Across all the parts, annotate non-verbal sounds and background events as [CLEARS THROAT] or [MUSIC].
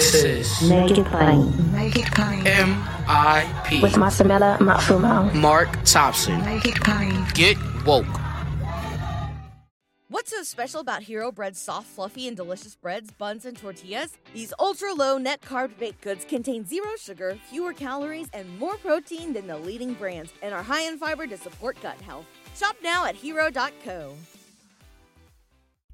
This is Make it plain. Make it plain. M.I.P. With Masamela Matfumo. Mark Thompson. Make it plain. Get woke. What's so special about Hero Bread's soft, fluffy, and delicious breads, buns, and tortillas? These ultra low net carb baked goods contain zero sugar, fewer calories, and more protein than the leading brands, and are high in fiber to support gut health. Shop now at hero.co.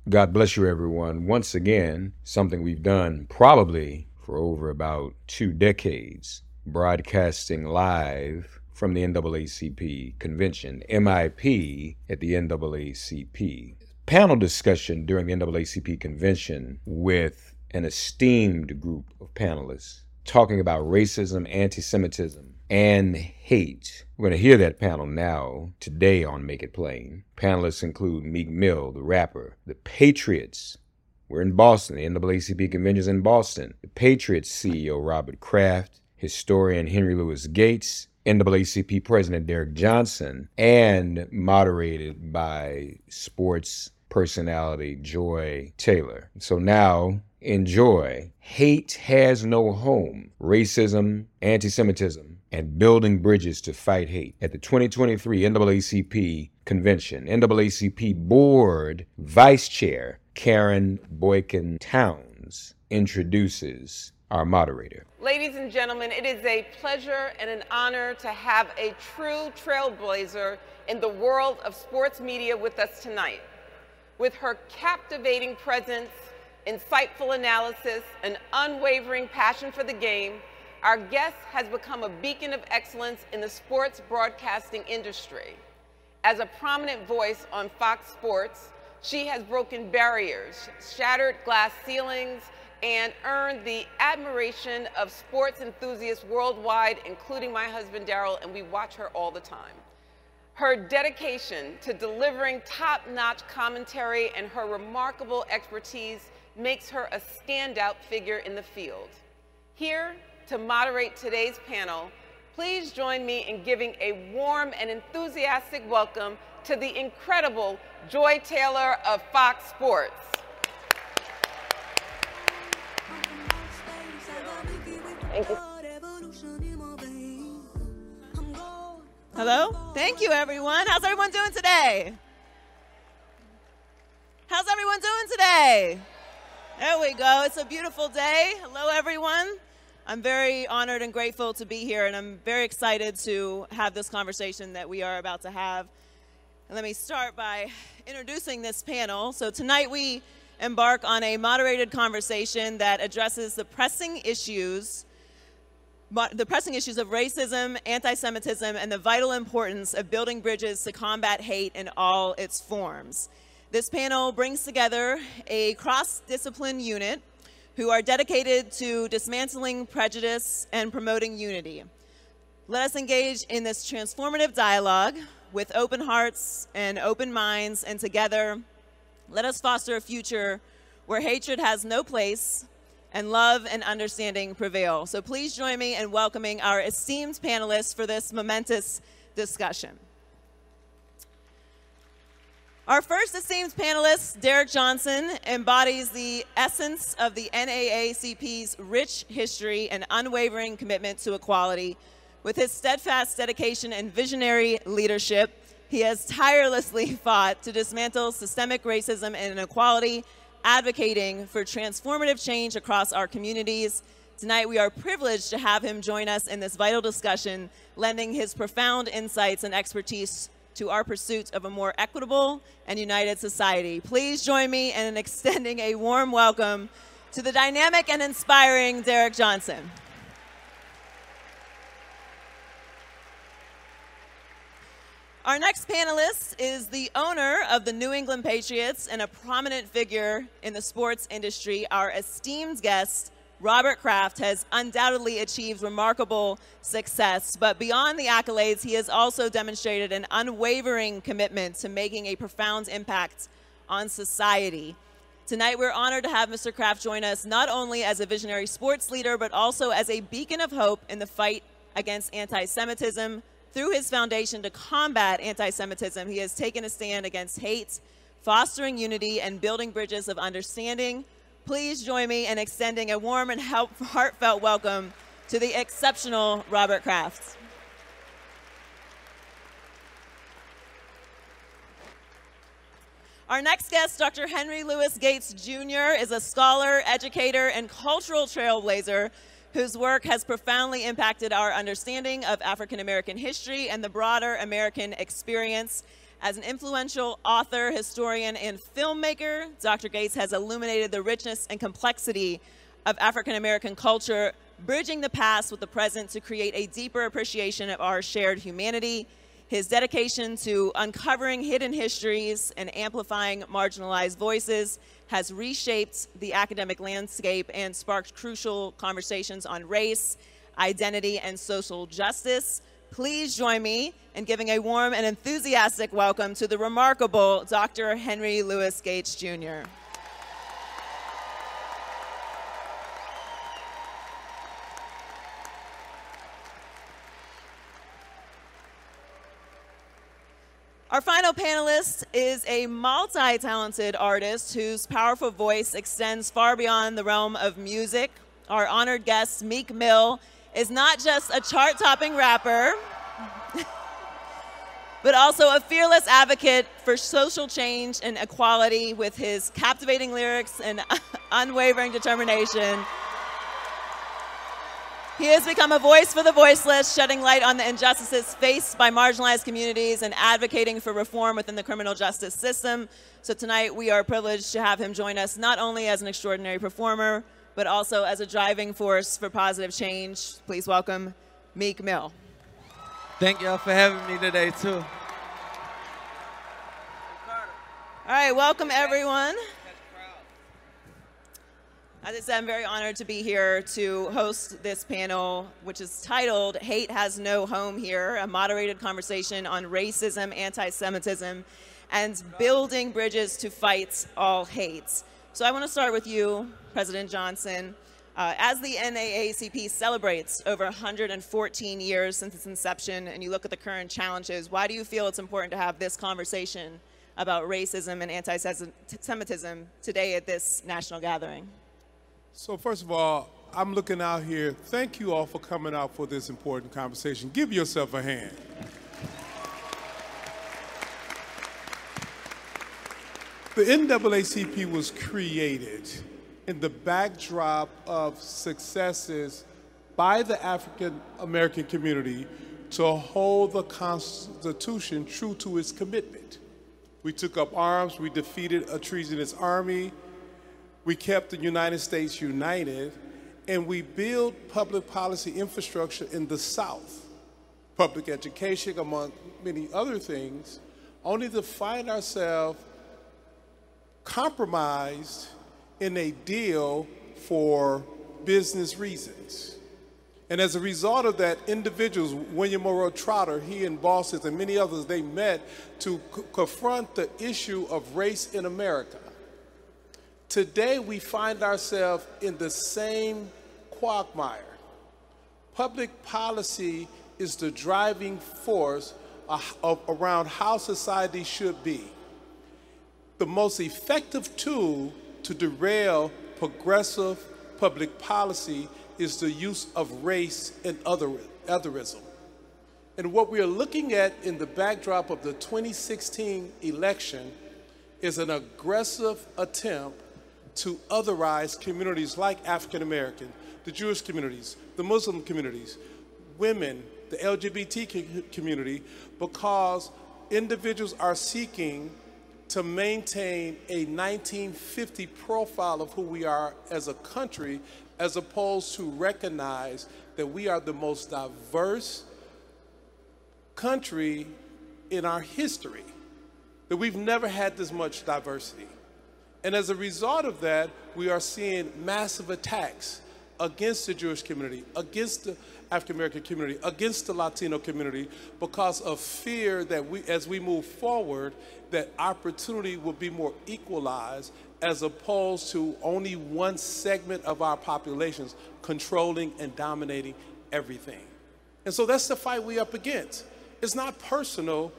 God bless you, everyone. Once again, something we've done probably for over about two decades, broadcasting live from the NAACP convention, MIP at the NAACP. Panel discussion during the NAACP convention with an esteemed group of panelists talking about racism, anti Semitism, and hate. We're going to hear that panel now, today on Make It Plain. Panelists include Meek Mill, the rapper, the Patriots. We're in Boston. The NAACP convention's in Boston. The Patriots CEO Robert Kraft, historian Henry Louis Gates, NAACP President Derrick Johnson, and moderated by sports personality Joy Taylor. So now, enjoy. Hate has no home. Racism, anti Semitism, and building bridges to fight hate at the 2023 NAACP convention. NAACP Board Vice Chair Karen Boykin Towns introduces our moderator. Ladies and gentlemen, it is a pleasure and an honor to have a true trailblazer in the world of sports media with us tonight. With her captivating presence, insightful analysis, and unwavering passion for the game, our guest has become a beacon of excellence in the sports broadcasting industry. As a prominent voice on Fox Sports, she has broken barriers, shattered glass ceilings, and earned the admiration of sports enthusiasts worldwide, including my husband Daryl, and we watch her all the time. Her dedication to delivering top-notch commentary and her remarkable expertise makes her a standout figure in the field. Here to moderate today's panel, please join me in giving a warm and enthusiastic welcome to the incredible Joy Taylor of Fox Sports. Thank you. Hello? Thank you, everyone. How's everyone doing today? How's everyone doing today? There we go. It's a beautiful day. Hello, everyone. I'm very honored and grateful to be here, and I'm very excited to have this conversation that we are about to have. And let me start by introducing this panel. So, tonight we embark on a moderated conversation that addresses the pressing issues the pressing issues of racism, anti-Semitism, and the vital importance of building bridges to combat hate in all its forms. This panel brings together a cross-discipline unit who are dedicated to dismantling prejudice and promoting unity. Let us engage in this transformative dialogue with open hearts and open minds, and together, let us foster a future where hatred has no place and love and understanding prevail. So please join me in welcoming our esteemed panelists for this momentous discussion. Our first esteemed panelist, Derrick Johnson, embodies the essence of the NAACP's rich history and unwavering commitment to equality. With his steadfast dedication and visionary leadership, he has tirelessly [LAUGHS] fought to dismantle systemic racism and inequality, advocating for transformative change across our communities. Tonight, we are privileged to have him join us in this vital discussion, lending his profound insights and expertise to our pursuit of a more equitable and united society. Please join me in extending a warm welcome to the dynamic and inspiring Derrick Johnson. Our next panelist is the owner of the New England Patriots and a prominent figure in the sports industry, our esteemed guest, Robert Kraft has undoubtedly achieved remarkable success, but beyond the accolades, he has also demonstrated an unwavering commitment to making a profound impact on society. Tonight, we're honored to have Mr. Kraft join us not only as a visionary sports leader, but also as a beacon of hope in the fight against anti Semitism. Through his foundation to combat anti Semitism, he has taken a stand against hate, fostering unity, and building bridges of understanding please join me in extending a warm and heartfelt welcome to the exceptional Robert Kraft. Our next guest, Dr. Henry Louis Gates Jr., is a scholar, educator, and cultural trailblazer whose work has profoundly impacted our understanding of African American history and the broader American experience. As an influential author, historian, and filmmaker, Dr. Gates has illuminated the richness and complexity of African American culture, bridging the past with the present to create a deeper appreciation of our shared humanity. His dedication to uncovering hidden histories and amplifying marginalized voices has reshaped the academic landscape and sparked crucial conversations on race, identity, and social justice. Please join me in giving a warm and enthusiastic welcome to the remarkable Dr. Henry Louis Gates Jr. Our final panelist is a multi talented artist whose powerful voice extends far beyond the realm of music. Our honored guest, Meek Mill, is not just a chart topping rapper, [LAUGHS] but also a fearless advocate for social change and equality with his captivating lyrics and [LAUGHS] unwavering determination. He has become a voice for the voiceless, shedding light on the injustices faced by marginalized communities and advocating for reform within the criminal justice system. So tonight we are privileged to have him join us not only as an extraordinary performer, but also as a driving force for positive change. Please welcome Meek Mill. Thank y'all for having me today too. All right, welcome everyone. As I said, I'm very honored to be here to host this panel, which is titled Hate Has No Home Here, a moderated conversation on racism, anti Semitism, and building bridges to fight all hate. So I want to start with you, President Johnson. Uh, as the NAACP celebrates over 114 years since its inception, and you look at the current challenges, why do you feel it's important to have this conversation about racism and anti Semitism today at this national gathering? So first of all, I'm looking out here. Thank you all for coming out for this important conversation. Give yourself a hand. The NAACP was created in the backdrop of successes by the African American community to hold the Constitution true to its commitment. We took up arms, we defeated a treasonous army, we kept the United States united, and we built public policy infrastructure in the South, public education, among many other things, only to find ourselves compromised in a deal for business reasons. And as a result of that, individuals, William Monroe Trotter, he and bosses and many others, they met to confront the issue of race in America. Today, we find ourselves in the same quagmire. Public policy is the driving force uh, around how society should be. The most effective tool to derail progressive public policy is the use of race and other, otherism. And what we are looking at in the backdrop of the 2016 election is an aggressive attempt to otherize communities like African American, the Jewish communities, the Muslim communities, women, the LGBT community, because individuals are seeking to maintain a 1950 profile of who we are as a country, as opposed to recognize that we are the most diverse country in our history, that we've never had this much diversity. And as a result of that, we are seeing massive attacks against the Jewish community, against the African American community, against the Latino community, because of fear that we, as we move forward, that opportunity will be more equalized as opposed to only one segment of our populations controlling and dominating everything. And so that's the fight we up against. It's not personal,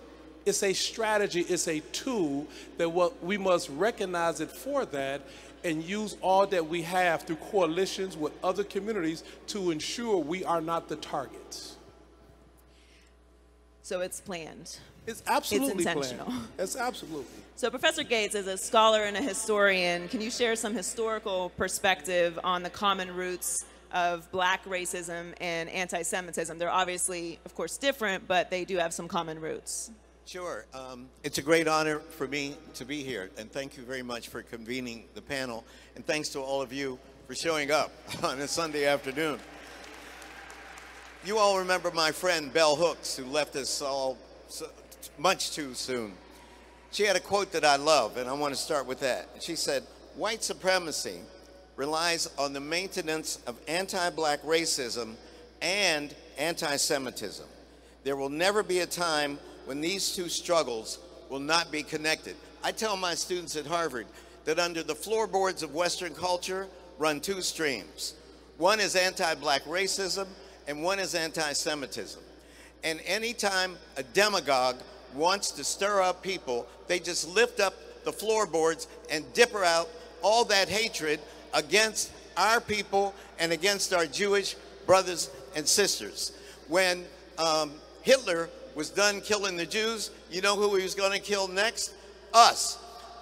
It's a strategy, it's a tool that what we must recognize it for that and use all that we have through coalitions with other communities to ensure we are not the targets. So it's planned. It's absolutely it's intentional. planned. [LAUGHS] It's absolutely. So, Professor Gates, as a scholar and a historian, can you share some historical perspective on the common roots of black racism and anti Semitism? They're obviously, of course, different, but they do have some common roots. Sure. Um, it's a great honor for me to be here, and thank you very much for convening the panel, and thanks to all of you for showing up [LAUGHS] on a Sunday afternoon. You all remember my friend Bell Hooks, who left us all so, much too soon. She had a quote that I love, and I want to start with that. She said, White supremacy relies on the maintenance of anti black racism and anti Semitism. There will never be a time when these two struggles will not be connected. I tell my students at Harvard that under the floorboards of Western culture run two streams. One is anti-black racism and one is anti-Semitism. And anytime a demagogue wants to stir up people, they just lift up the floorboards and dipper out all that hatred against our people and against our Jewish brothers and sisters. When um, Hitler was done killing the Jews, you know who he was going to kill next? Us.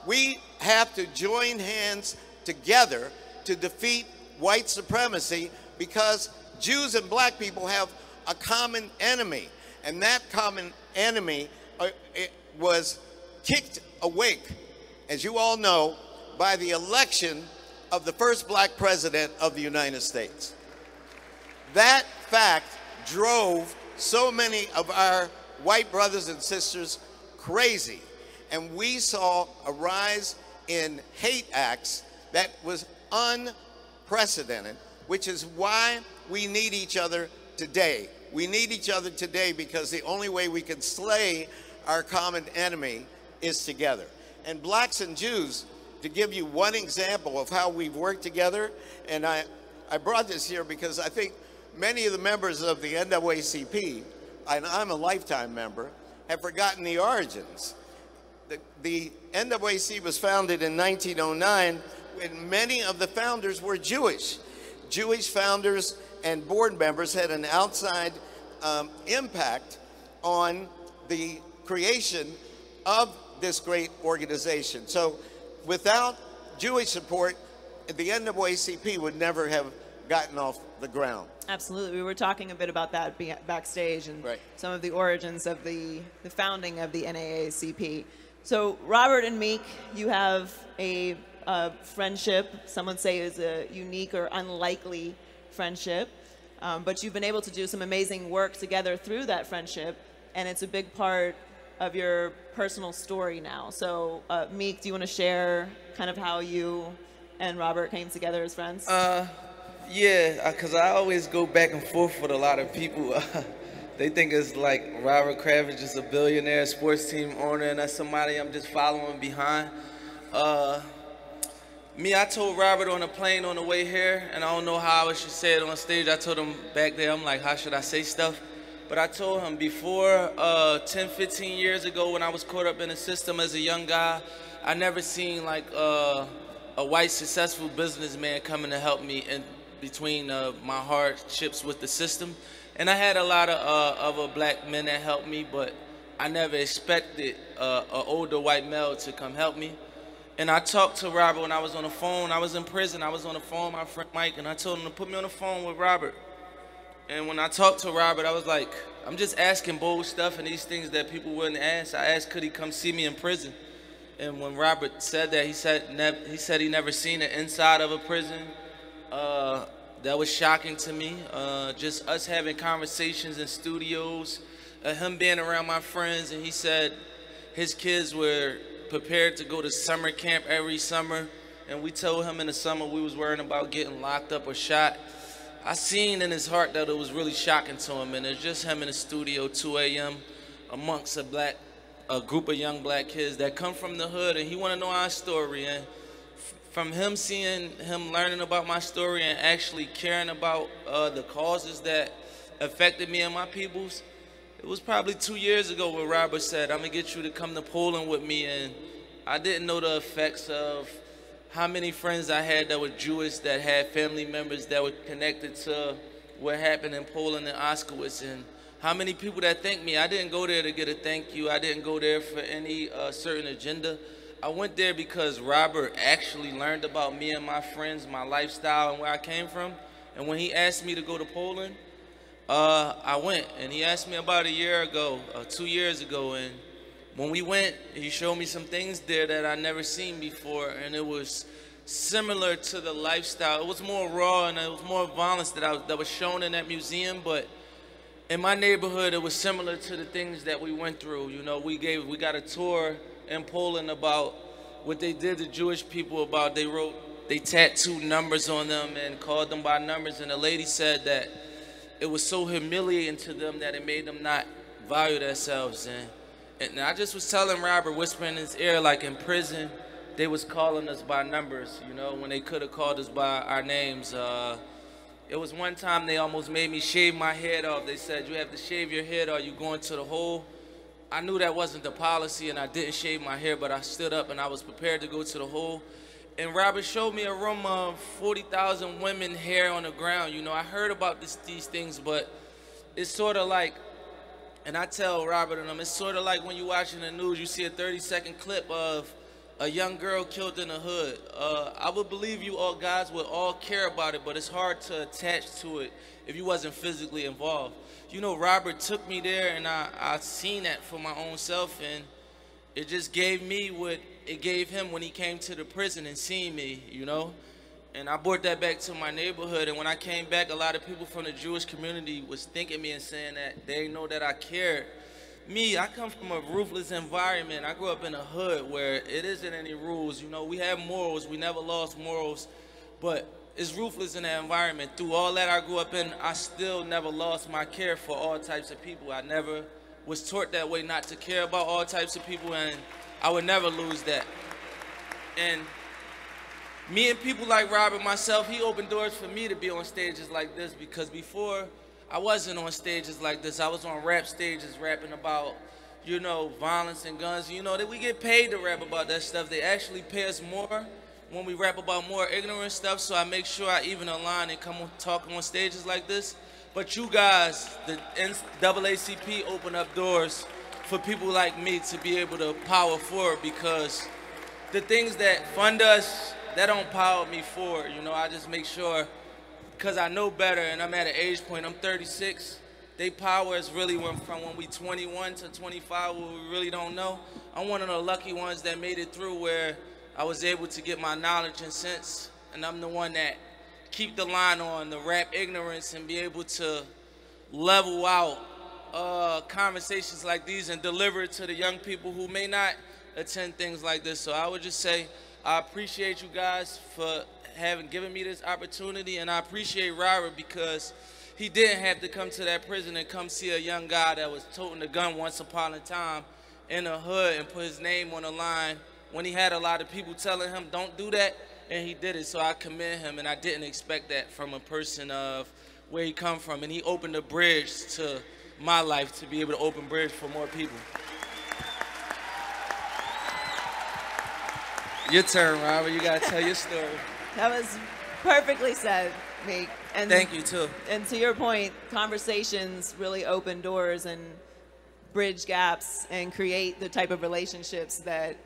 We have to join hands together to defeat white supremacy because Jews and black people have a common enemy. And that common enemy uh, was kicked awake, as you all know, by the election of the first black president of the United States. That fact drove so many of our white brothers and sisters crazy. And we saw a rise in hate acts that was unprecedented, which is why we need each other today. We need each other today because the only way we can slay our common enemy is together. And blacks and Jews, to give you one example of how we've worked together, and I, I brought this here because I think many of the members of the NAACP and I'm a lifetime member, have forgotten the origins. The, the NAAC was founded in 1909 when many of the founders were Jewish. Jewish founders and board members had an outside um, impact on the creation of this great organization. So without Jewish support, the NAACP would never have gotten off the ground. Absolutely. We were talking a bit about that backstage and right. some of the origins of the, the founding of the NAACP. So, Robert and Meek, you have a, a friendship, would say is a unique or unlikely friendship, um, but you've been able to do some amazing work together through that friendship, and it's a big part of your personal story now. So, uh, Meek, do you want to share kind of how you and Robert came together as friends? Uh, yeah, because uh, I always go back and forth with a lot of people. [LAUGHS] they think it's like Robert Kraft is a billionaire sports team owner and that's somebody I'm just following behind. Uh, me, I told Robert on the plane on the way here, and I don't know how I should say it on stage. I told him back there, I'm like, how should I say stuff? But I told him before uh, 10, 15 years ago when I was caught up in the system as a young guy, I never seen like uh, a white successful businessman coming to help me and between uh, my hardships with the system. And I had a lot of uh, other black men that helped me, but I never expected uh, an older white male to come help me. And I talked to Robert when I was on the phone. I was in prison. I was on the phone with my friend Mike, and I told him to put me on the phone with Robert. And when I talked to Robert, I was like, I'm just asking bold stuff and these things that people wouldn't ask. I asked, could he come see me in prison? And when Robert said that, he said, he said he never seen the inside of a prison. Uh, that was shocking to me. Uh, just us having conversations in studios, uh, him being around my friends, and he said his kids were prepared to go to summer camp every summer, and we told him in the summer we was worrying about getting locked up or shot. I seen in his heart that it was really shocking to him, and it's just him in the studio 2 a.m. amongst a black, a group of young black kids that come from the hood, and he want to know our story, and from him seeing him learning about my story and actually caring about uh, the causes that affected me and my peoples, it was probably two years ago where Robert said, I'm gonna get you to come to Poland with me. And I didn't know the effects of how many friends I had that were Jewish, that had family members that were connected to what happened in Poland and Auschwitz, and how many people that thanked me. I didn't go there to get a thank you. I didn't go there for any uh, certain agenda. I went there because Robert actually learned about me and my friends, my lifestyle, and where I came from. And when he asked me to go to Poland, uh, I went. And he asked me about a year ago, uh, two years ago, and when we went, he showed me some things there that I never seen before, and it was similar to the lifestyle. It was more raw and it was more violence that I, that was shown in that museum, but in my neighborhood, it was similar to the things that we went through. You know, we gave we got a tour in Poland about what they did to Jewish people. About they wrote they tattooed numbers on them and called them by numbers, and the lady said that it was so humiliating to them that it made them not value themselves and and I just was telling Robert, whispering in his ear, like in prison, they was calling us by numbers, you know, when they could have called us by our names. Uh, it was one time they almost made me shave my head off. They said, you have to shave your head or you going to the hole. I knew that wasn't the policy and I didn't shave my hair, but I stood up and I was prepared to go to the hole. And Robert showed me a room of 40,000 women hair on the ground. You know, I heard about this, these things, but it's sort of like and I tell Robert and them, it's sort of like when you're watching the news, you see a 30 second clip of a young girl killed in the hood. Uh, I would believe you all guys would all care about it, but it's hard to attach to it if you wasn't physically involved. You know, Robert took me there and I, I seen that for my own self and it just gave me what it gave him when he came to the prison and seen me, you know? and I brought that back to my neighborhood. And when I came back, a lot of people from the Jewish community was thinking me and saying that they know that I cared. Me, I come from a ruthless environment. I grew up in a hood where it isn't any rules. You know, we have morals. We never lost morals, but it's ruthless in that environment. Through all that I grew up in, I still never lost my care for all types of people. I never was taught that way not to care about all types of people, and I would never lose that. And me and people like Robert, myself, he opened doors for me to be on stages like this because before I wasn't on stages like this. I was on rap stages rapping about, you know, violence and guns. You know, that we get paid to rap about that stuff. They actually pay us more when we rap about more ignorant stuff. So I make sure I even align and come on, talk on stages like this. But you guys, the NAACP open up doors for people like me to be able to power forward because the things that fund us that don't power me forward. You know, I just make sure because I know better and I'm at an age point. I'm 36. They power is really when from when we 21 to 25, where we really don't know. I'm one of the lucky ones that made it through where I was able to get my knowledge and sense, and I'm the one that keep the line on the rap ignorance and be able to level out uh, conversations like these and deliver it to the young people who may not attend things like this. So I would just say I appreciate you guys for having given me this opportunity, and I appreciate Robert because he didn't have to come to that prison and come see a young guy that was toting a gun once upon a time in a hood and put his name on the line when he had a lot of people telling him don't do that and he did it so i commend him and i didn't expect that from a person of where he come from and he opened a bridge to my life to be able to open bridge for more people Your turn, Robert. You gotta tell your story. That was perfectly said, Meek. And thank you too. And to your point, conversations really open doors and bridge gaps and create the type of relationships that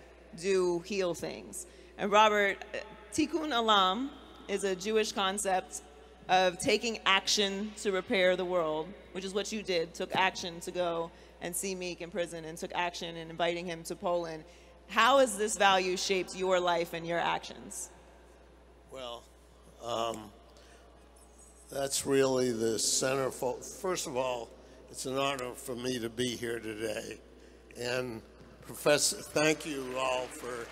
do heal things. And Robert, Tikkun Olam is a Jewish concept of taking action to repair the world, which is what you did. Took action to go and see Meek in prison and took action in inviting him to Poland. How has this value shaped your life and your actions? Well, um, that's really the center. First of all, it's an honor for me to be here today. And Professor, thank you all for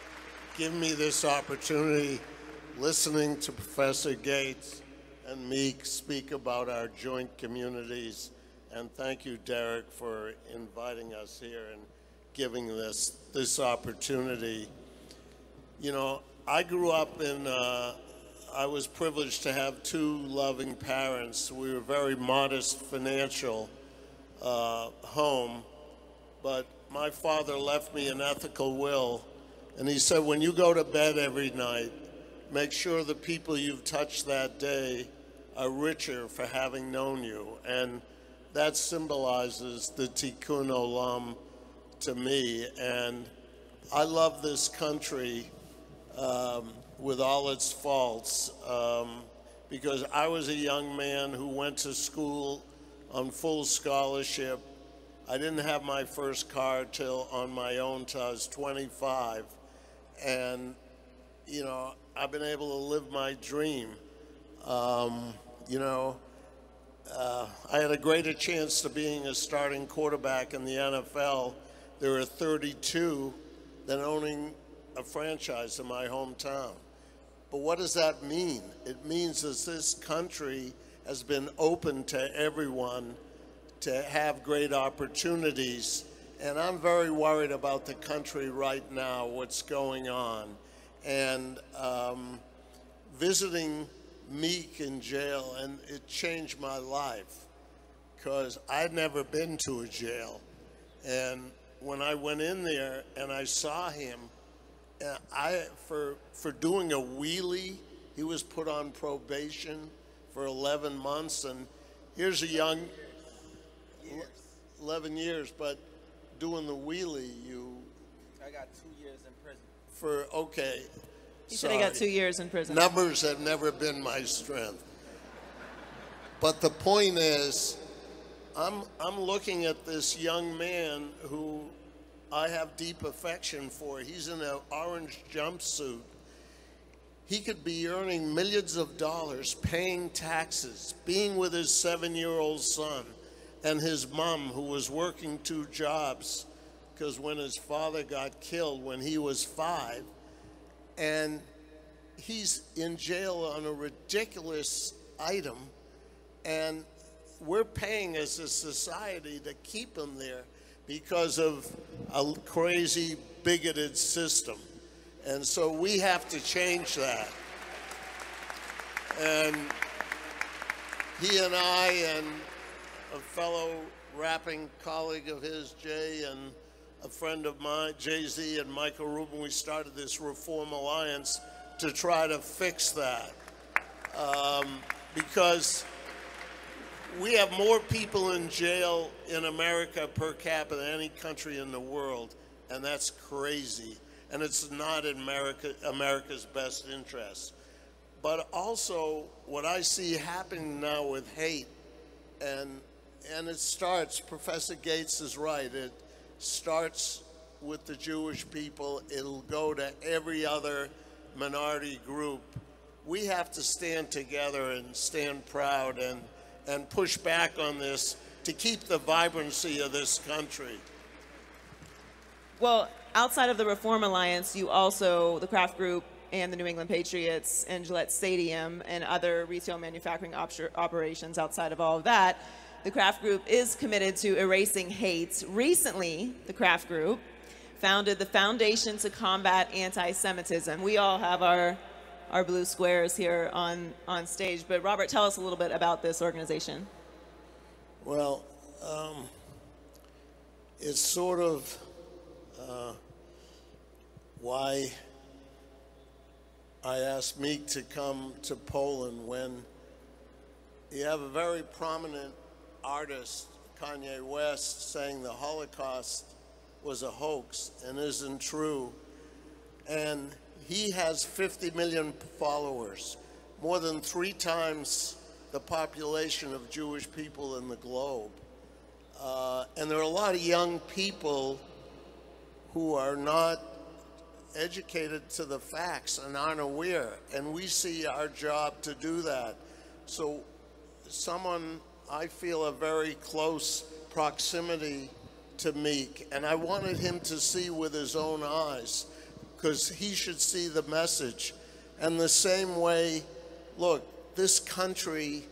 giving me this opportunity, listening to Professor Gates and Meek speak about our joint communities. And thank you, Derrick, for inviting us here. And giving this this opportunity. You know, I grew up in. Uh, I was privileged to have two loving parents. We were a very modest financial, uh, home, but my father left me an ethical will. And he said, when you go to bed every night, make sure the people you've touched that day are richer for having known you. And that symbolizes the tikkun olam to me. And I love this country um, with all its faults um, because I was a young man who went to school on full scholarship. I didn't have my first car till on my own till I was 25. And, you know, I've been able to live my dream. Um, you know, uh, I had a greater chance to being a starting quarterback in the NFL. There are 32 than owning a franchise in my hometown. But what does that mean? It means that this country has been open to everyone to have great opportunities. And I'm very worried about the country right now, what's going on. And um, visiting Meek in jail, and it changed my life because I'd never been to a jail. And when I went in there and I saw him, uh, I for for doing a wheelie, he was put on probation for 11 months, and here's a young 11 years, but doing the wheelie, you I got two years in prison. for okay. He said he got two years in prison. Numbers have never been my strength. But the point is, I'm, I'm looking at this young man who I have deep affection for. He's in an orange jumpsuit. He could be earning millions of dollars, paying taxes, being with his seven year old son and his mom, who was working two jobs because when his father got killed when he was five, and he's in jail on a ridiculous item, and we're paying as a society to keep him there because of a crazy, bigoted system. And so we have to change that. And he and I and a fellow rapping colleague of his, Jay, and a friend of mine, Jay Z and Michael Rubin, we started this Reform Alliance to try to fix that. Um, because we have more people in jail in America per capita than any country in the world, and that's crazy. And it's not in America, America's best interest. But also, what I see happening now with hate, and and it starts. Professor Gates is right. It starts with the Jewish people. It'll go to every other minority group. We have to stand together and stand proud and and push back on this to keep the vibrancy of this country. Well, outside of the Reform Alliance, you also, the Kraft Group and the New England Patriots and Gillette Stadium and other retail manufacturing op- operations outside of all of that, the Kraft Group is committed to erasing hate. Recently, the Kraft Group founded the Foundation to Combat Anti-Semitism. We all have our our blue squares here on, on stage, but Robert, tell us a little bit about this organization. Well, um, it's sort of uh, why I asked Meek to come to Poland when you have a very prominent artist, Kanye West, saying the Holocaust was a hoax and isn't true. And he has 50 million followers, more than three times the population of Jewish people in the globe. Uh, and there are a lot of young people who are not educated to the facts and aren't aware. And we see our job to do that. So, someone I feel a very close proximity to Meek, and I wanted him to see with his own eyes because he should see the message. And the same way, look, this country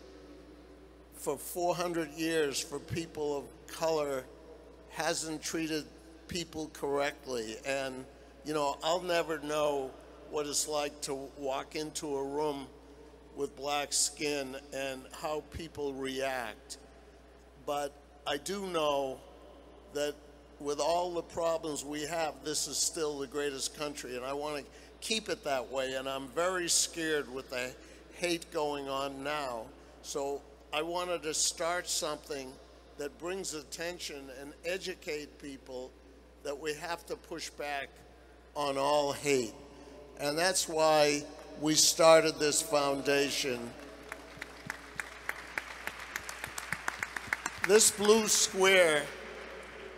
for 400 years for people of color hasn't treated people correctly. And, you know, I'll never know what it's like to walk into a room with black skin and how people react. But I do know that with all the problems we have, this is still the greatest country, and I want to keep it that way. And I'm very scared with the hate going on now. So I wanted to start something that brings attention and educate people that we have to push back on all hate. And that's why we started this foundation. This blue square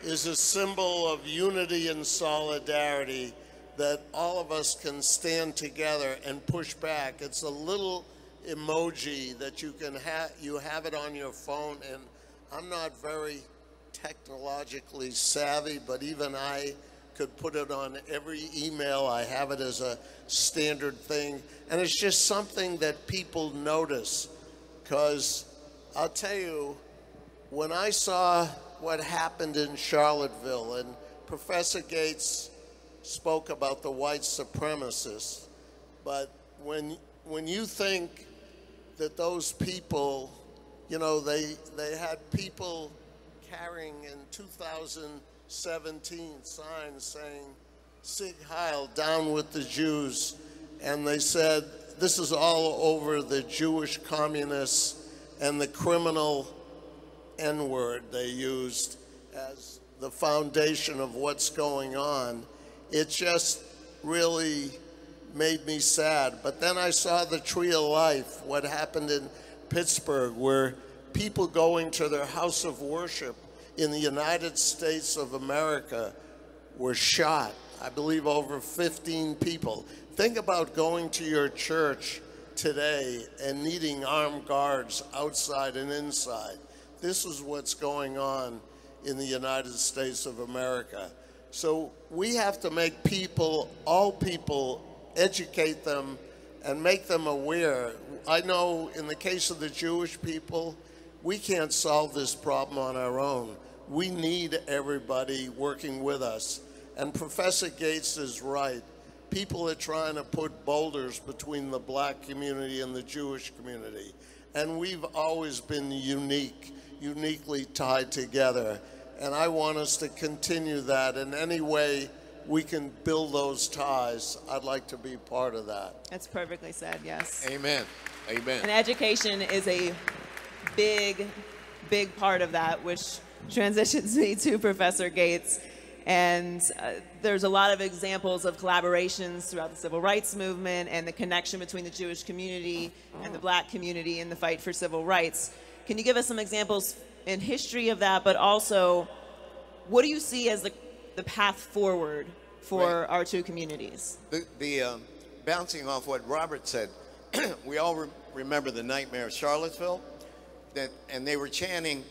is a symbol of unity and solidarity that all of us can stand together and push back. It's a little emoji that you can have, you have it on your phone, and I'm not very technologically savvy, but even I could put it on every email. I have it as a standard thing. And it's just something that people notice. Because I'll tell you, when I saw what happened in Charlottesville, and Professor Gates spoke about the white supremacists, but when, when you think that those people, you know, they, they had people carrying in 2017 signs saying, Sieg Heil, down with the Jews. And they said, this is all over the Jewish communists and the criminal N word they used as the foundation of what's going on. It just really made me sad. But then I saw the tree of life, what happened in Pittsburgh, where people going to their house of worship in the United States of America were shot. I believe over 15 people. Think about going to your church today and needing armed guards outside and inside. This is what's going on in the United States of America. So we have to make people, all people, educate them and make them aware. I know in the case of the Jewish people, we can't solve this problem on our own. We need everybody working with us. And Professor Gates is right. People are trying to put boulders between the black community and the Jewish community. And we've always been unique, uniquely tied together. And I want us to continue that in any way we can build those ties. I'd like to be part of that. That's perfectly said, yes. Amen. Amen. And education is a big, big part of that, which transitions [LAUGHS] me to Professor Gates. And uh, there's a lot of examples of collaborations throughout the civil rights movement and the connection between the Jewish community and the black community in the fight for civil rights. Can you give us some examples in history of that, but also what do you see as the, the path forward for Right. our two communities? The, the um, bouncing off what Robert said, [CLEARS THROAT] we all re- remember the nightmare of Charlottesville, that, and they were chanting,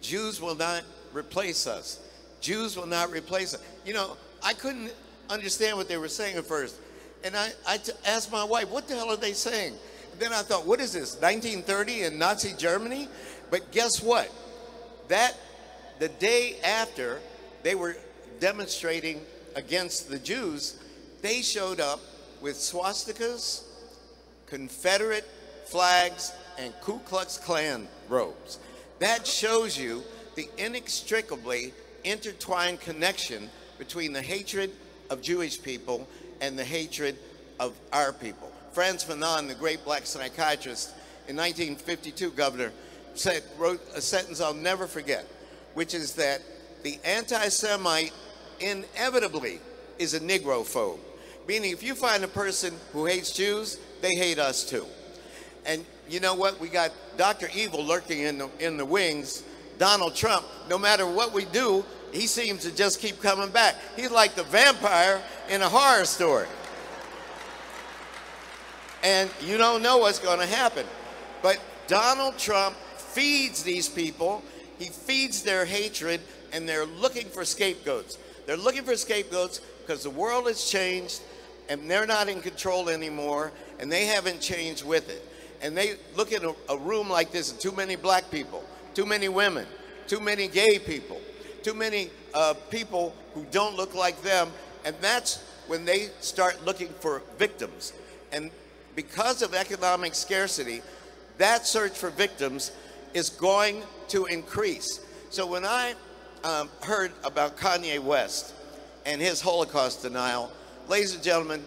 "Jews will not replace us. Jews will not replace us." You know, I couldn't understand what they were saying at first, and I, I t- asked my wife, "What the hell are they saying?" Then I thought, "What is this? 1930 in Nazi Germany?" But guess what? That the day after they were demonstrating against the Jews, they showed up with swastikas, Confederate flags, and Ku Klux Klan robes. That shows you the inextricably intertwined connection between the hatred of Jewish people and the hatred of our people. Frantz Fanon, the great black psychiatrist, in 1952, governor, said, wrote a sentence I'll never forget, which is that the anti-Semite inevitably is a Negrophobe. Meaning, if you find a person who hates Jews, they hate us too. And you know what? We got Dr. Evil lurking in the, in the wings. Donald Trump, no matter what we do, he seems to just keep coming back. He's like the vampire in a horror story. And you don't know what's going to happen. But Donald Trump feeds these people, he feeds their hatred, and they're looking for scapegoats. They're looking for scapegoats because the world has changed and they're not in control anymore and they haven't changed with it. And they look at a, a room like this and too many black people, too many women, too many gay people, too many uh, people who don't look like them, and that's when they start looking for victims. And because of economic scarcity, that search for victims is going to increase. So when I um, heard about Kanye West and his Holocaust denial, ladies and gentlemen,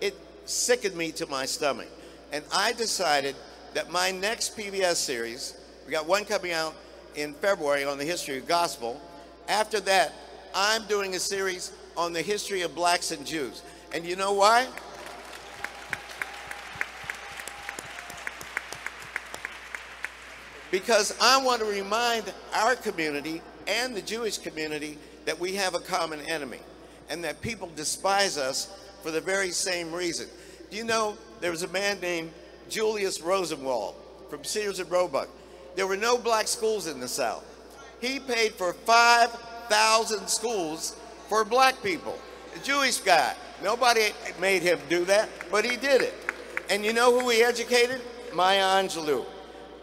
it sickened me to my stomach. And I decided that my next PBS series, we got one coming out in February on the history of gospel. After that, I'm doing a series on the history of blacks and Jews. And you know why? Because I want to remind our community and the Jewish community that we have a common enemy and that people despise us for the very same reason. Do you know there was a man named Julius Rosenwald from Sears and Roebuck? There were no black schools in the South. He paid for 5,000 schools for black people. A Jewish guy. Nobody made him do that, but he did it. And you know who he educated? Maya Angelou,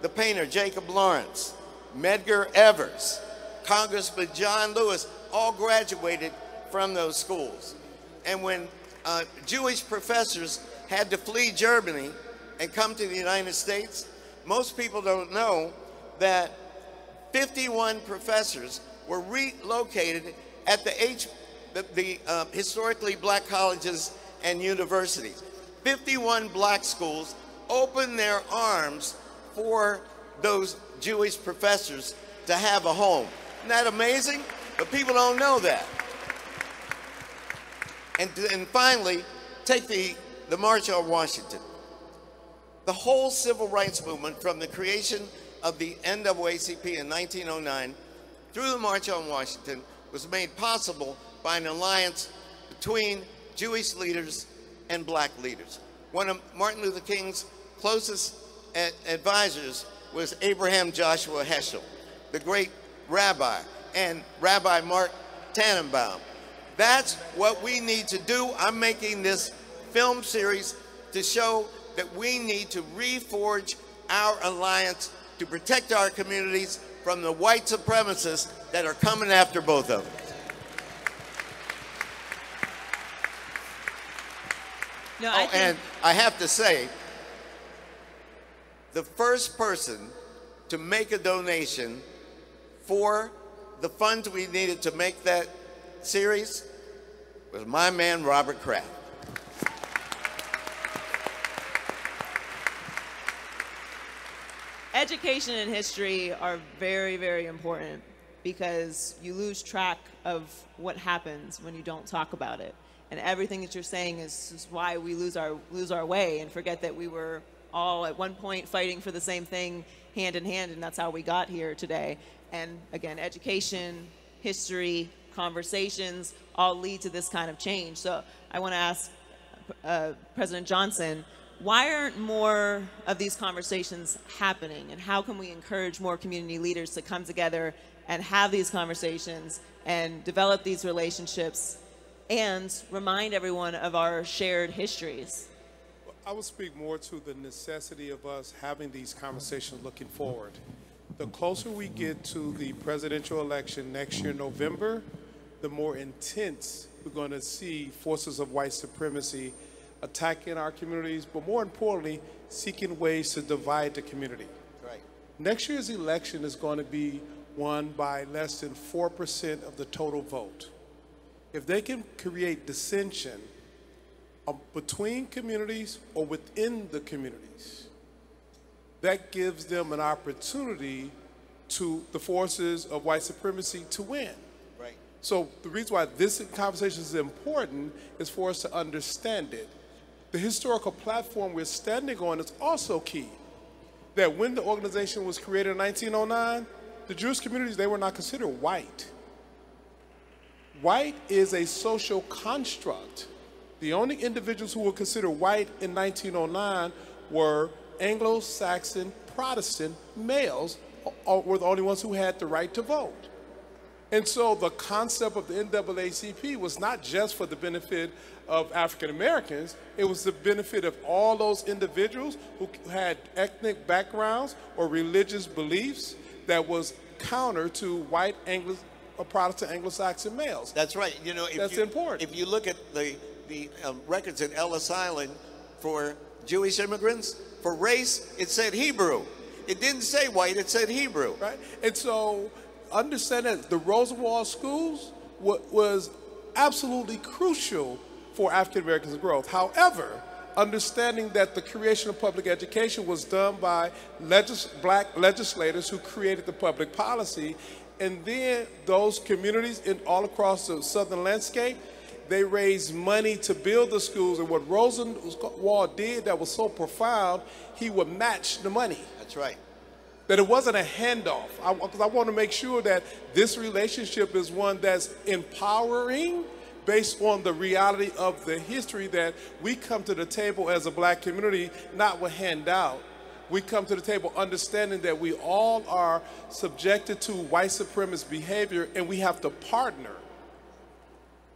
the painter Jacob Lawrence, Medgar Evers, Congressman John Lewis, all graduated from those schools. And when uh, Jewish professors had to flee Germany and come to the United States, most people don't know that 51 professors were relocated at the, H, the, the uh, historically black colleges and universities. 51 black schools opened their arms for those Jewish professors to have a home. Isn't that amazing? But people don't know that. And, and finally, take the, the March on Washington. The whole civil rights movement from the creation of the NAACP in 1909 through the March on Washington was made possible by an alliance between Jewish leaders and black leaders. One of Martin Luther King's closest advisors was Abraham Joshua Heschel, the great rabbi, and Rabbi Marc Tanenbaum. That's what we need to do. I'm making this film series to show that we need to reforge our alliance to protect our communities from the white supremacists that are coming after both of them. No, oh, and I have to say, the first person to make a donation for the funds we needed to make that series was my man Robert Kraft. Education and history are very, very important because you lose track of what happens when you don't talk about it. And everything that you're saying is, is why we lose our lose our way and forget that we were all at one point fighting for the same thing hand in hand, and that's how we got here today. And again, education, history, conversations all lead to this kind of change. So I want to ask uh, President Johnson, why aren't more of these conversations happening? And how can we encourage more community leaders to come together and have these conversations and develop these relationships and remind everyone of our shared histories? I would speak more to the necessity of us having these conversations looking forward. The closer we get to the presidential election next year, November, the more intense we're going to see forces of white supremacy attacking our communities, but more importantly, seeking ways to divide the community. Right. Next year's election is going to be won by less than 4% of the total vote. If they can create dissension Uh, between communities or within the communities. That gives them an opportunity to the forces of white supremacy to win. Right. So the reason why this conversation is important is for us to understand it. The historical platform we're standing on is also key. That when the organization was created in 1909, the Jewish communities, they were not considered white. White is a social construct the only individuals who were considered white in 1909 were Anglo Saxon Protestant males, uh, uh, were the only ones who had the right to vote. And so the concept of the NAACP was not just for the benefit of African Americans, it was the benefit of all those individuals who had ethnic backgrounds or religious beliefs that was counter to white Anglo uh, Protestant Anglo-Saxon males. That's right. You know, that's you, important. If you look at the the um, records at Ellis Island for Jewish immigrants. For race, it said Hebrew. It didn't say white, it said Hebrew. Right? And so understand that the Rosenwald schools wa- was absolutely crucial for African Americans' growth. However, understanding that the creation of public education was done by legis- black legislators who created the public policy, and then those communities in all across the southern landscape, they raised money to build the schools. And what Rosenwald did that was so profound, he would match the money That's right. that it wasn't a handoff. Because I, want to make sure that this relationship is one that's empowering based on the reality of the history that we come to the table as a black community, not with handout. We come to the table understanding that we all are subjected to white supremacist behavior and we have to partner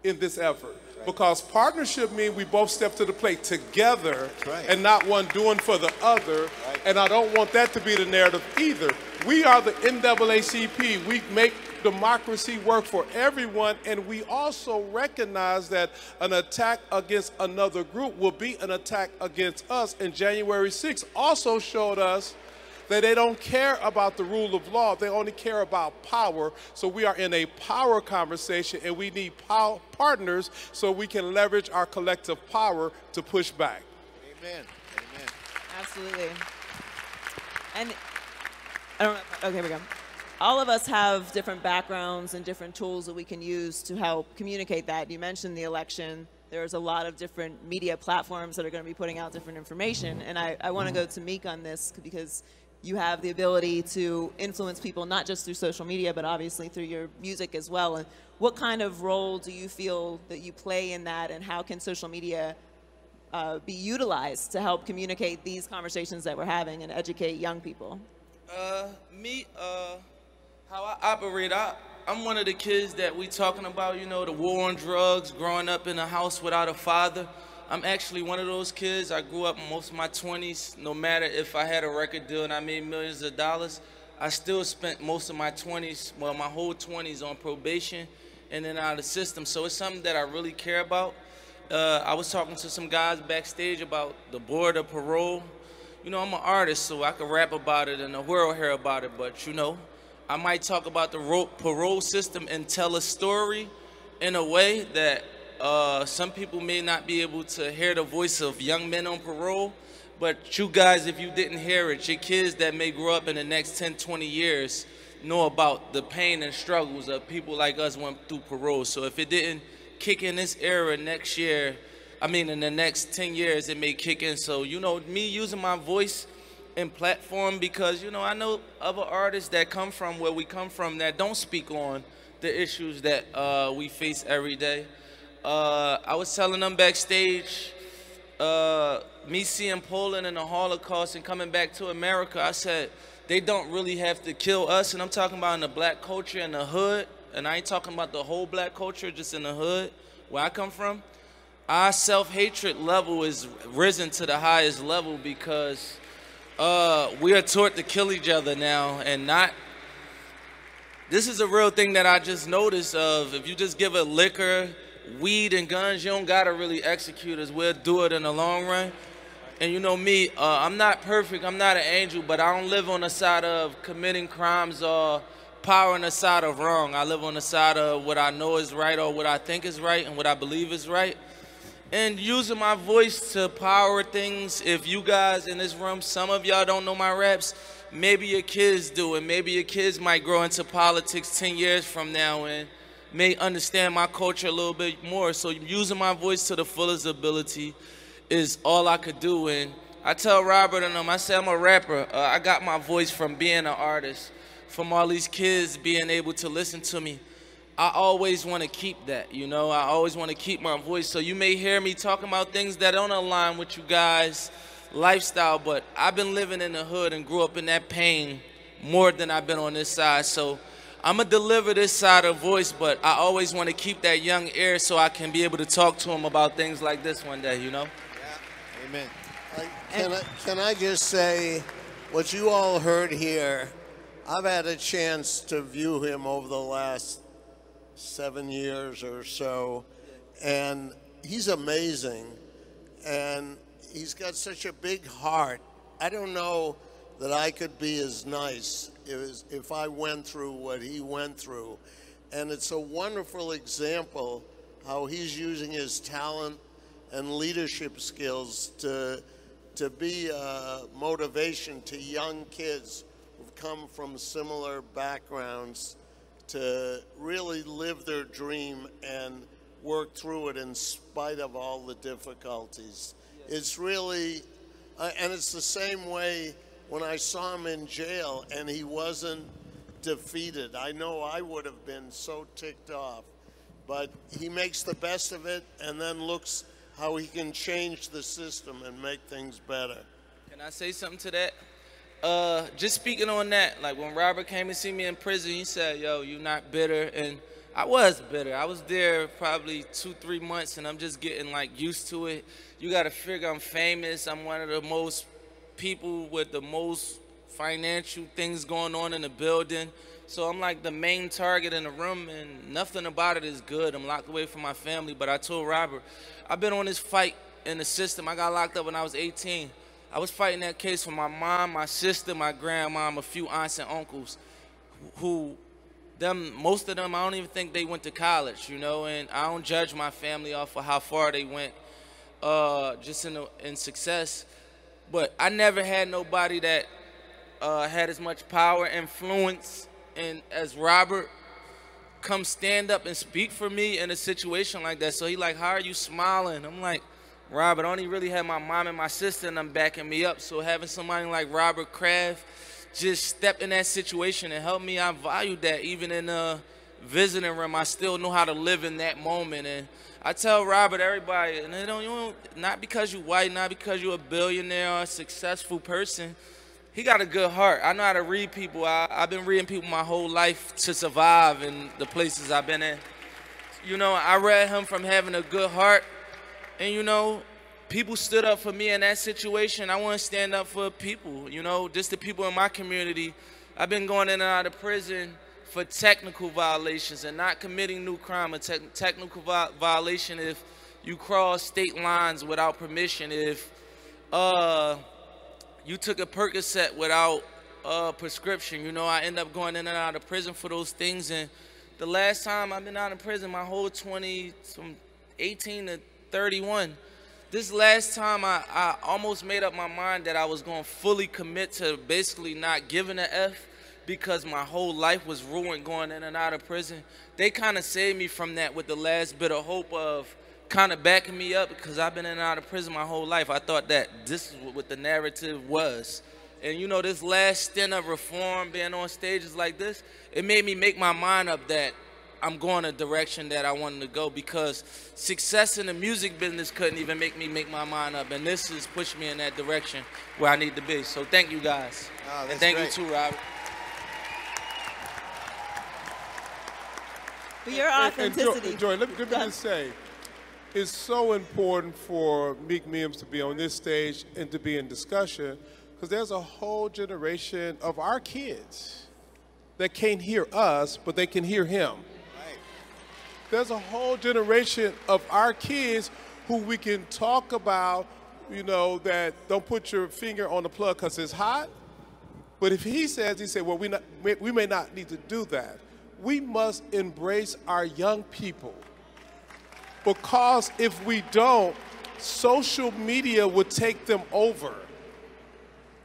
in this effort. Because partnership means we both step to the plate together right. and not one doing for the other. And I don't want that to be the narrative either. We are the NAACP. We make democracy work for everyone. And we also recognize that an attack against another group will be an attack against us. And January 6th also showed us that they don't care about the rule of law. They only care about power. So we are in a power conversation and we need pow- partners so we can leverage our collective power to push back. Amen. Amen. Absolutely. And I don't know. Okay, here we go. All of us have different backgrounds and different tools that we can use to help communicate that. You mentioned the election. There's a lot of different media platforms that are going to be putting out different information. And I, I want to go to Meek on this because you have the ability to influence people not just through social media, but obviously through your music as well. And what kind of role do you feel that you play in that, and how can social media uh, be utilized to help communicate these conversations that we're having and educate young people? Uh, me, uh, how I operate, I, I'm one of the kids that we talking about, you know, the war on drugs, growing up in a house without a father. I'm actually one of those kids. I grew up most of my 20s, no matter if I had a record deal and I made millions of dollars, I still spent most of my 20s, well, my whole 20s on probation and then out of the system. So it's something that I really care about. Uh, I was talking to some guys backstage about the board of parole. You know, I'm an artist, so I can rap about it and the world hear about it, but you know, I might talk about the ro- parole system and tell a story in a way that uh, some people may not be able to hear the voice of young men on parole, but you guys, if you didn't hear it, your kids that may grow up in the next 10, 20 years know about the pain and struggles of people like us went through parole. So if it didn't kick in this era next year, I mean, in the next 10 years, it may kick in. So, you know, me using my voice and platform because, you know, I know other artists that come from where we come from that don't speak on the issues that uh, we face every day. Uh, I was telling them backstage, uh, me seeing Poland and the Holocaust and coming back to America, I said, they don't really have to kill us. And I'm talking about in the black culture in the hood. And I ain't talking about the whole black culture, just in the hood where I come from. Our self hatred level is risen to the highest level because uh, we are taught to kill each other now and not this is a real thing that I just noticed of if you just give a liquor, weed and guns, you don't gotta really execute us. We'll do it in the long run. And you know me, uh, I'm not perfect, I'm not an angel, but I don't live on the side of committing crimes or power on the side of wrong. I live on the side of what I know is right or what I think is right and what I believe is right. And using my voice to power things. If you guys in this room, some of y'all don't know my raps, maybe your kids do, and maybe your kids might grow into politics 10 years from now and may understand my culture a little bit more. So using my voice to the fullest ability is all I could do. And I tell Robert and them, I say I'm a rapper. Uh, I got my voice from being an artist, from all these kids being able to listen to me. I always want to keep that, you know. I always want to keep my voice. So you may hear me talking about things that don't align with you guys' lifestyle, but I've been living in the hood and grew up in that pain more than I've been on this side. So I'm gonna deliver this side of voice, but I always want to keep that young ear so I can be able to talk to him about things like this one day, you know. Amen. Can I, can I just say, what you all heard here, I've had a chance to view him over the last seven years or so, and he's amazing, and he's got such a big heart. I don't know that I could be as nice if, if I went through what he went through. And it's a wonderful example how he's using his talent and leadership skills to, to be a motivation to young kids who've come from similar backgrounds to really live their dream and work through it in spite of all the difficulties. It's really, uh, and it's the same way when I saw him in jail and he wasn't defeated. I know I would have been so ticked off, but he makes the best of it and then looks how he can change the system and make things better. Can I say something to that? Uh, just speaking on that, like when Robert came to see me in prison, he said, "Yo, you're not bitter," and I was bitter. I was there probably two, three months, and I'm just getting like used to it. You got to figure I'm famous. I'm one of the most people with the most financial things going on in the building. So I'm like the main target in the room, and nothing about it is good. I'm locked away from my family. But I told Robert, I've been on this fight in the system. I got locked up when I was 18. I was fighting that case for my mom, my sister, my grandmom, a few aunts and uncles who them most of them I don't even think they went to college, you know, and I don't judge my family off of how far they went uh, just in in success. But I never had nobody that uh, had as much power, and influence, and as Robert come stand up and speak for me in a situation like that. So he like, how are you smiling? I'm like, Robert, I only really had my mom and my sister and them backing me up. So having somebody like Robert Kraft just step in that situation and help me, I value that. Even in a visiting room, I still know how to live in that moment. And I tell Robert, everybody, and they don't, you don't, not because you white, not because you're a billionaire or a successful person. He got a good heart. I know how to read people. I, I've been reading people my whole life to survive in the places I've been in. You know, I read him from having a good heart and you know, people stood up for me in that situation. I want to stand up for people, you know, just the people in my community. I've been going in and out of prison for technical violations and not committing new crime. A te technical vi violation if you cross state lines without permission, if uh, you took a Percocet without a prescription. You know, I end up going in and out of prison for those things. And the last time I've been out of prison, my whole 20, from 18 to 31. This last time, I, I almost made up my mind that I was going to fully commit to basically not giving an F because my whole life was ruined going in and out of prison. They kind of saved me from that with the last bit of hope of kind of backing me up because I've been in and out of prison my whole life. I thought that this is what the narrative was. And you know, this last stint of reform, being on stages like this, it made me make my mind up that I'm going a direction that I wanted to go because success in the music business couldn't even make me make my mind up, and this has pushed me in that direction where I need to be. So thank you guys, oh, and thank great. you too, Robert. For your authenticity. And, Joy, let me, let me just say, it's so important for Meek Mills to be on this stage and to be in discussion because there's a whole generation of our kids that can't hear us, but they can hear him there's a whole generation of our kids who we can talk about, you know, that don't put your finger on the plug because it's hot. But if he says, he said, well, we, not, we may not need to do that. We must embrace our young people because if we don't, social media will take them over.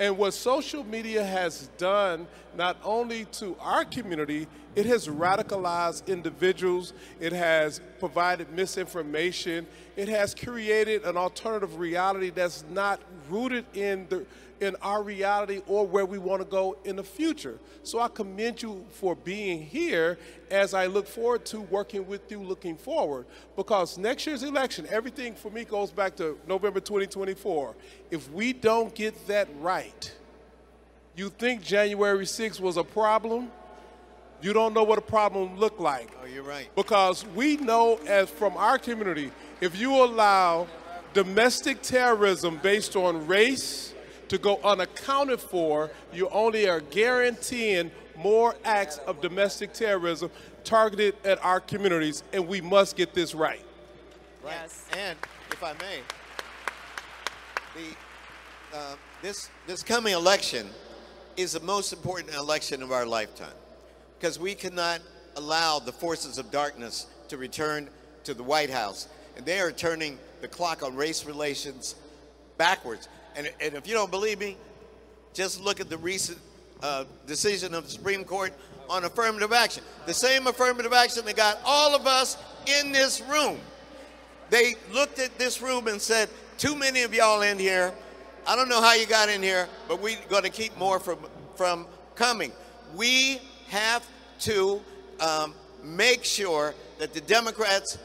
And what social media has done, not only to our community, it has radicalized individuals, it has provided misinformation, it has created an alternative reality that's not rooted in the in our reality or where we want to go in the future. So I commend you for being here as I look forward to working with you looking forward. Because next year's election, everything for me goes back to November 2024. If we don't get that right, you think January 6th was a problem? You don't know what a problem looked like. Oh, you're right. Because we know as from our community, if you allow domestic terrorism based on race, to go unaccounted for, you only are guaranteeing more acts of domestic terrorism targeted at our communities, and we must get this right. Right. Yes. And if I may, the, uh, this, this coming election, is the most important election of our lifetime because we cannot allow the forces of darkness to return to the White House. And they are turning the clock on race relations backwards. And, and if you don't believe me, just look at the recent uh, decision of the Supreme Court on affirmative action. The same affirmative action that got all of us in this room. They looked at this room and said, too many of y'all in here. I don't know how you got in here, but we're going to keep more from, from coming. We have to um, make sure that the Democrats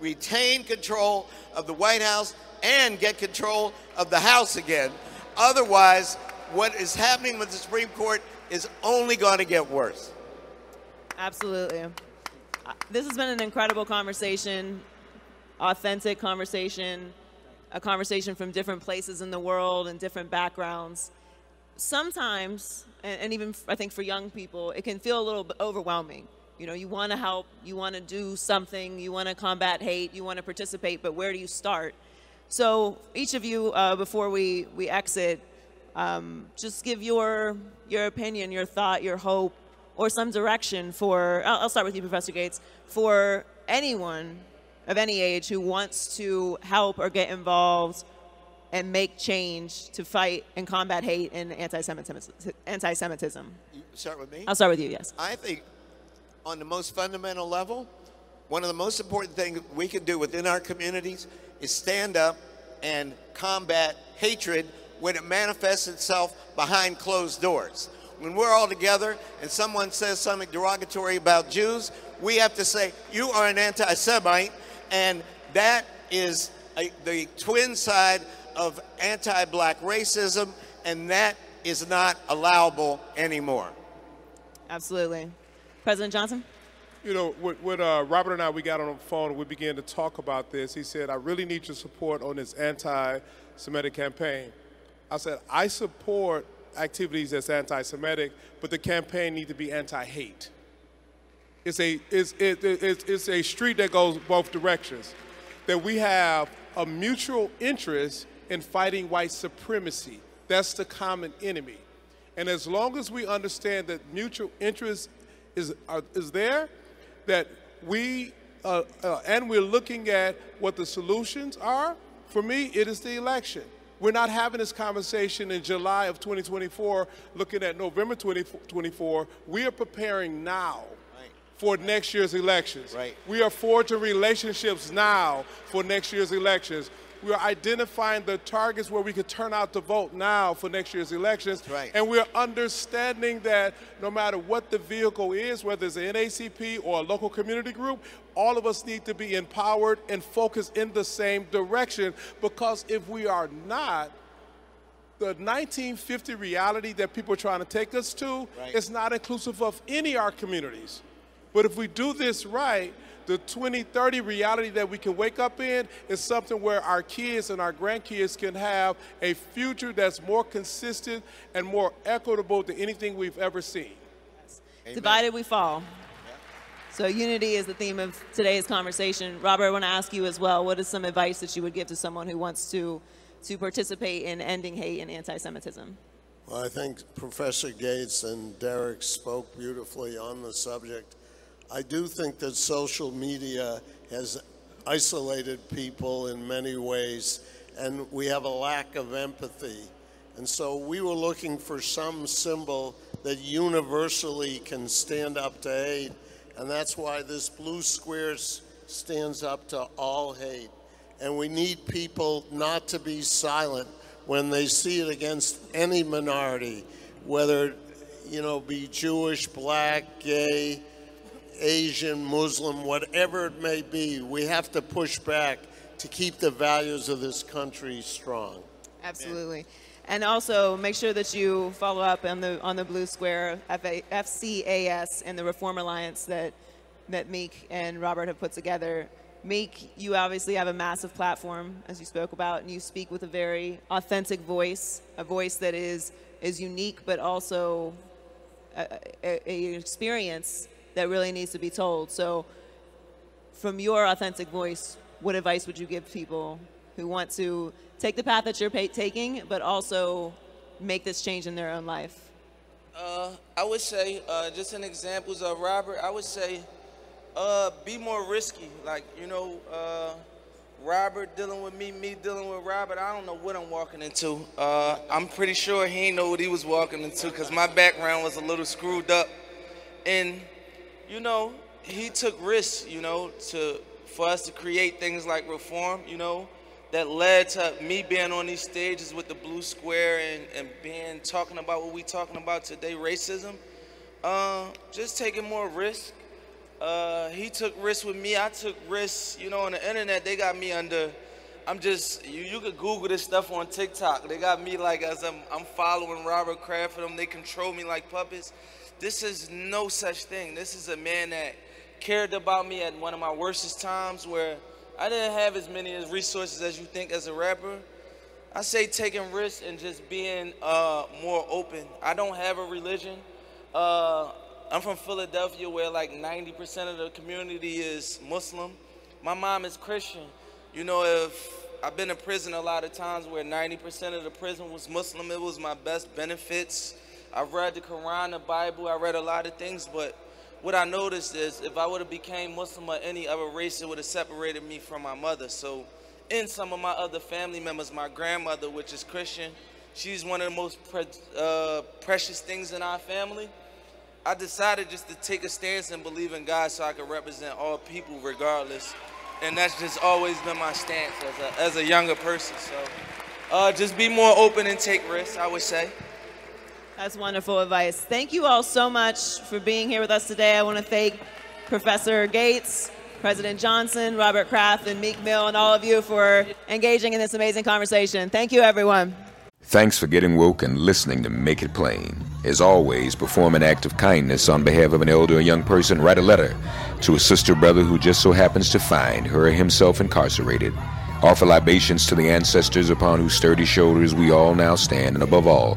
retain control of the White House and get control of the House again. Otherwise, what is happening with the Supreme Court is only going to get worse. Absolutely. Uh, This has been an incredible conversation, authentic conversation, a conversation from different places in the world and different backgrounds. Sometimes, and, even I think for young people, it can feel a little overwhelming. You know, you want to help, you want to do something, you want to combat hate, you want to participate, but where do you start? So each of you, uh, before we, we exit, um, just give your your opinion, your thought, your hope, or some direction for. I'll, I'll start with you, Professor Gates. For anyone of any age who wants to help or get involved and make change to fight and combat hate and anti-Semitism. Anti-Semitism. You start with me? I'll start with you. Yes. I think on the most fundamental level, one of the most important things we can do within our communities is stand up and combat hatred when it manifests itself behind closed doors. When we're all together and someone says something derogatory about Jews, we have to say, You are an anti Semite, and that is a, the twin side of anti black racism, and that is not allowable anymore. Absolutely. President Johnson? You know, when, when uh, Robert and I, we got on the phone and we began to talk about this, he said, I really need your support on this anti-Semitic campaign. I said, I support activities that's anti-Semitic, but the campaign need to be anti-hate. It's a, it's, it, it's, it's a street that goes both directions. That we have a mutual interest in fighting white supremacy. That's the common enemy. And as long as we understand that mutual interest is, uh, is there, that we, uh, uh, and we're looking at what the solutions are, for me, it is the election. We're not having this conversation in July of 2024, looking at November 2024. We are preparing now for next year's elections. Right. We are forging relationships now for next year's elections. We are identifying the targets where we could turn out to vote now for next year's elections. right. And we're understanding that no matter what the vehicle is, whether it's an NAACP or a local community group, all of us need to be empowered and focused in the same direction because if we are not, the 1950 reality that people are trying to take us to Right. is not inclusive of any of our communities. But if we do this right, the 2030 reality that we can wake up in is something where our kids and our grandkids can have a future that's more consistent and more equitable than anything we've ever seen. Divided we fall. So unity is the theme of today's conversation. Robert, I want to ask you as well, what is some advice that you would give to someone who wants to, to participate in ending hate and anti-Semitism? Well, I think Professor Gates and Derrick spoke beautifully on the subject. I do think that social media has isolated people in many ways, and we have a lack of empathy. And so we were looking for some symbol that universally can stand up to hate, and that's why this blue square stands up to all hate. And we need people not to be silent when they see it against any minority, whether, you know, be Jewish, black, gay, Asian, Muslim, whatever it may be. We have to push back to keep the values of this country strong. Absolutely. And also make sure that you follow up on the on the Blue Square FCAS and the Reform Alliance that that Meek and Robert have put together. Meek, you obviously have a massive platform, as you spoke about, and you speak with a very authentic voice, a voice that is is unique, but also a, a, a experience that really needs to be told. So, from your authentic voice, what advice would you give people who want to take the path that you're taking, but also make this change in their own life? Uh, I would say, uh, just in examples of Robert, I would say, uh, be more risky. Like, you know, uh, Robert dealing with me, me dealing with Robert. I don't know what I'm walking into. Uh, I'm pretty sure he know what he was walking into because my background was a little screwed up. And, you know, he took risks, you know, to for us to create things like reform, you know, that led to me being on these stages with the blue square and, and being talking about what we talking about today, racism. Uh, just taking more risk. Uh, he took risks with me. I took risks. You know, on the internet, they got me under. I'm just you. You could Google this stuff on TikTok. They got me like as I'm I'm following Robert Kraft for them. They control me like puppets. This is no such thing. This is a man that cared about me at one of my worstest times where I didn't have as many resources as you think as a rapper. I say taking risks and just being uh, more open. I don't have a religion. Uh, I'm from Philadelphia where like 90% of the community is Muslim. My mom is Christian. You know, if I've been in prison a lot of times where 90% of the prison was Muslim, it was my best benefits. I've read the Quran, the Bible, I read a lot of things, but what I noticed is if I would have became Muslim or any other race, it would have separated me from my mother. So in some of my other family members, my grandmother, which is Christian, she's one of the most pre- uh, precious things in our family. I decided just to take a stance and believe in God so I could represent all people regardless. And that's just always been my stance as a, as a younger person. So uh, just be more open and take risks, I would say. That's wonderful advice. Thank you all so much for being here with us today. I want to thank Professor Gates, President Johnson, Robert Kraft, and Meek Mill, and all of you for engaging in this amazing conversation. Thank you, everyone. Thanks for getting woke and listening to Make It Plain. As always, perform an act of kindness on behalf of an elder or young person. Write a letter to a sister brother who just so happens to find her or himself incarcerated. Offer libations to the ancestors upon whose sturdy shoulders we all now stand, and above all,